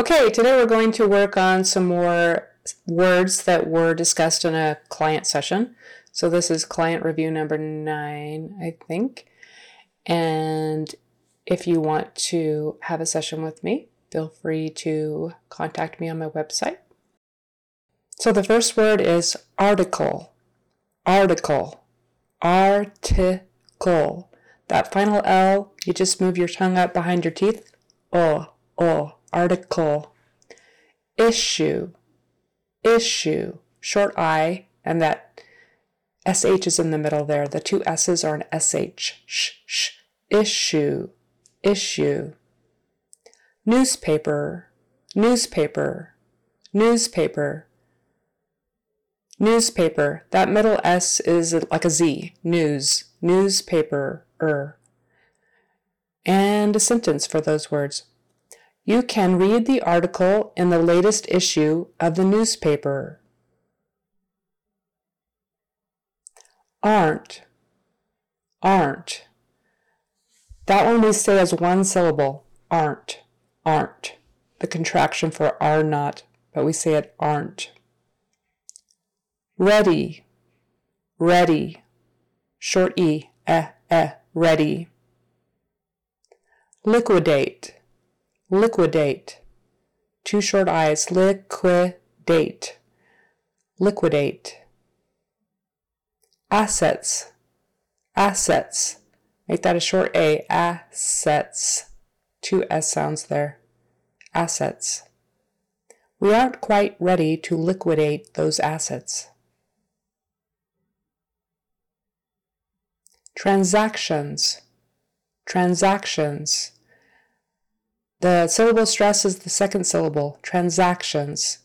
Okay, today we're going to work on some more words that were discussed in a client session. So this is client review number nine, I think. And if you want to have a session with me, feel free to contact me on my website. So the first word is article. Article. Article. That final L, you just move your tongue up behind your teeth. Oh, oh article, issue, issue, short I, and that SH is in the middle there. The two S's are an SH. Sh, sh, issue, issue. Newspaper, newspaper, newspaper. Newspaper. That middle S is like a Z. News. Newspaper. Er. And a sentence for those words. You can read the article in the latest issue of the newspaper. Aren't. Aren't. That one we say as one syllable. Aren't. Aren't. The contraction for are not, but we say it aren't. Ready. Ready. Short E. Eh, eh. Ready. Liquidate liquidate. Two short I's, liquidate. Liquidate. Assets, assets. Make that a short A, assets. Two S sounds there. Assets. We aren't quite ready to liquidate those assets. Transactions, transactions. The syllable stress is the second syllable, transactions.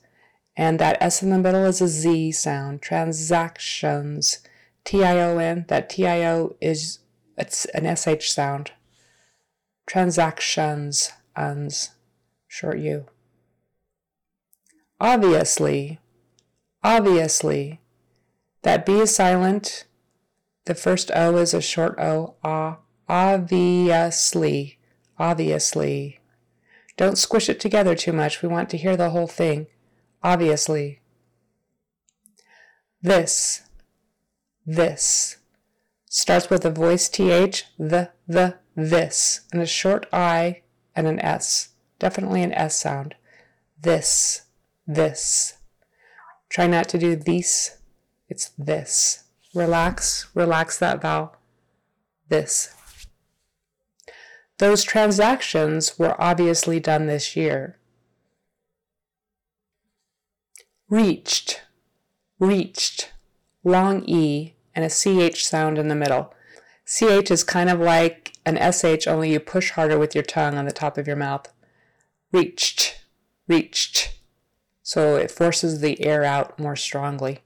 And that S in the middle is a Z sound, transactions. T I O N, that T I O is it's an SH sound. Transactions, uns, short U. Obviously, obviously, that B is silent. The first O is a short O. Ah, obviously, obviously. Don't squish it together too much. We want to hear the whole thing, obviously. This, this, starts with a voice th, the, the, this, and a short I and an S. Definitely an S sound. This, this. Try not to do these. It's this. Relax, relax that vowel. This. Those transactions were obviously done this year. Reached, reached, long E and a CH sound in the middle. CH is kind of like an SH, only you push harder with your tongue on the top of your mouth. Reached, reached. So it forces the air out more strongly.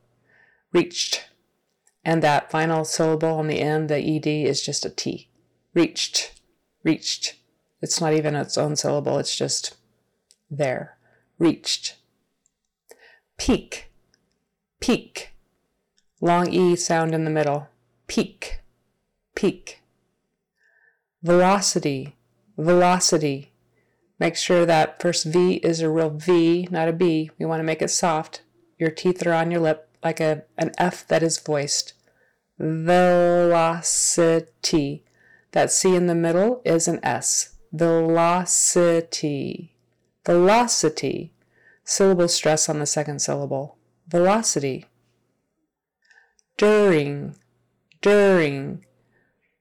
Reached. And that final syllable on the end, the ED, is just a T. Reached reached. It's not even its own syllable, it's just there. Reached. Peak. Peak. Long E sound in the middle. Peak. Peak. Velocity. Velocity. Make sure that first V is a real V, not a B. We want to make it soft. Your teeth are on your lip like a, an F that is voiced. Velocity. That C in the middle is an S. Velocity. Velocity. Syllable stress on the second syllable. Velocity. During. During.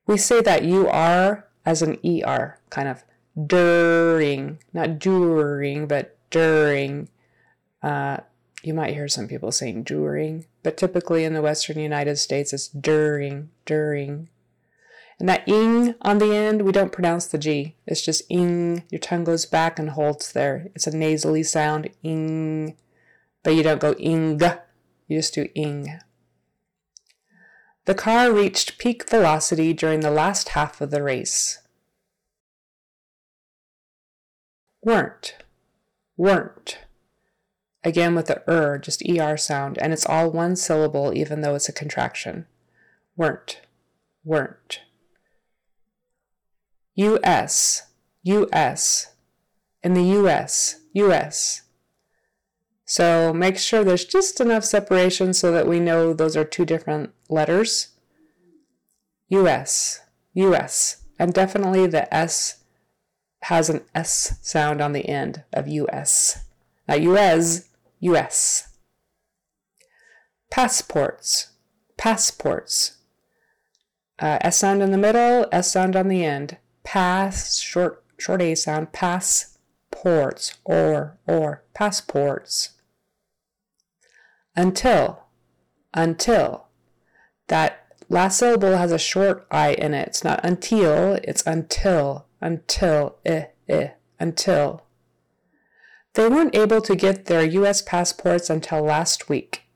We say that you are as an ER, kind of during, not during, but during. Uh, you might hear some people saying during, but typically in the Western United States it's during, during. And that ing on the end, we don't pronounce the G. It's just ing. Your tongue goes back and holds there. It's a nasally sound, ing. But you don't go ing. You just do ing. The car reached peak velocity during the last half of the race. Weren't. Weren't. Again with the er, just er sound, and it's all one syllable even though it's a contraction. Weren't. Weren't. US, US. in the US, US. So make sure there's just enough separation so that we know those are two different letters. US, US. And definitely the S has an S sound on the end of US. Not US, US. Passports, passports. Uh, S sound in the middle, S sound on the end. Pass, short, short A sound, passports, or, or, passports. Until, until. That last syllable has a short I in it. It's not until, it's until, until, eh, eh, until. They weren't able to get their U.S. passports until last week.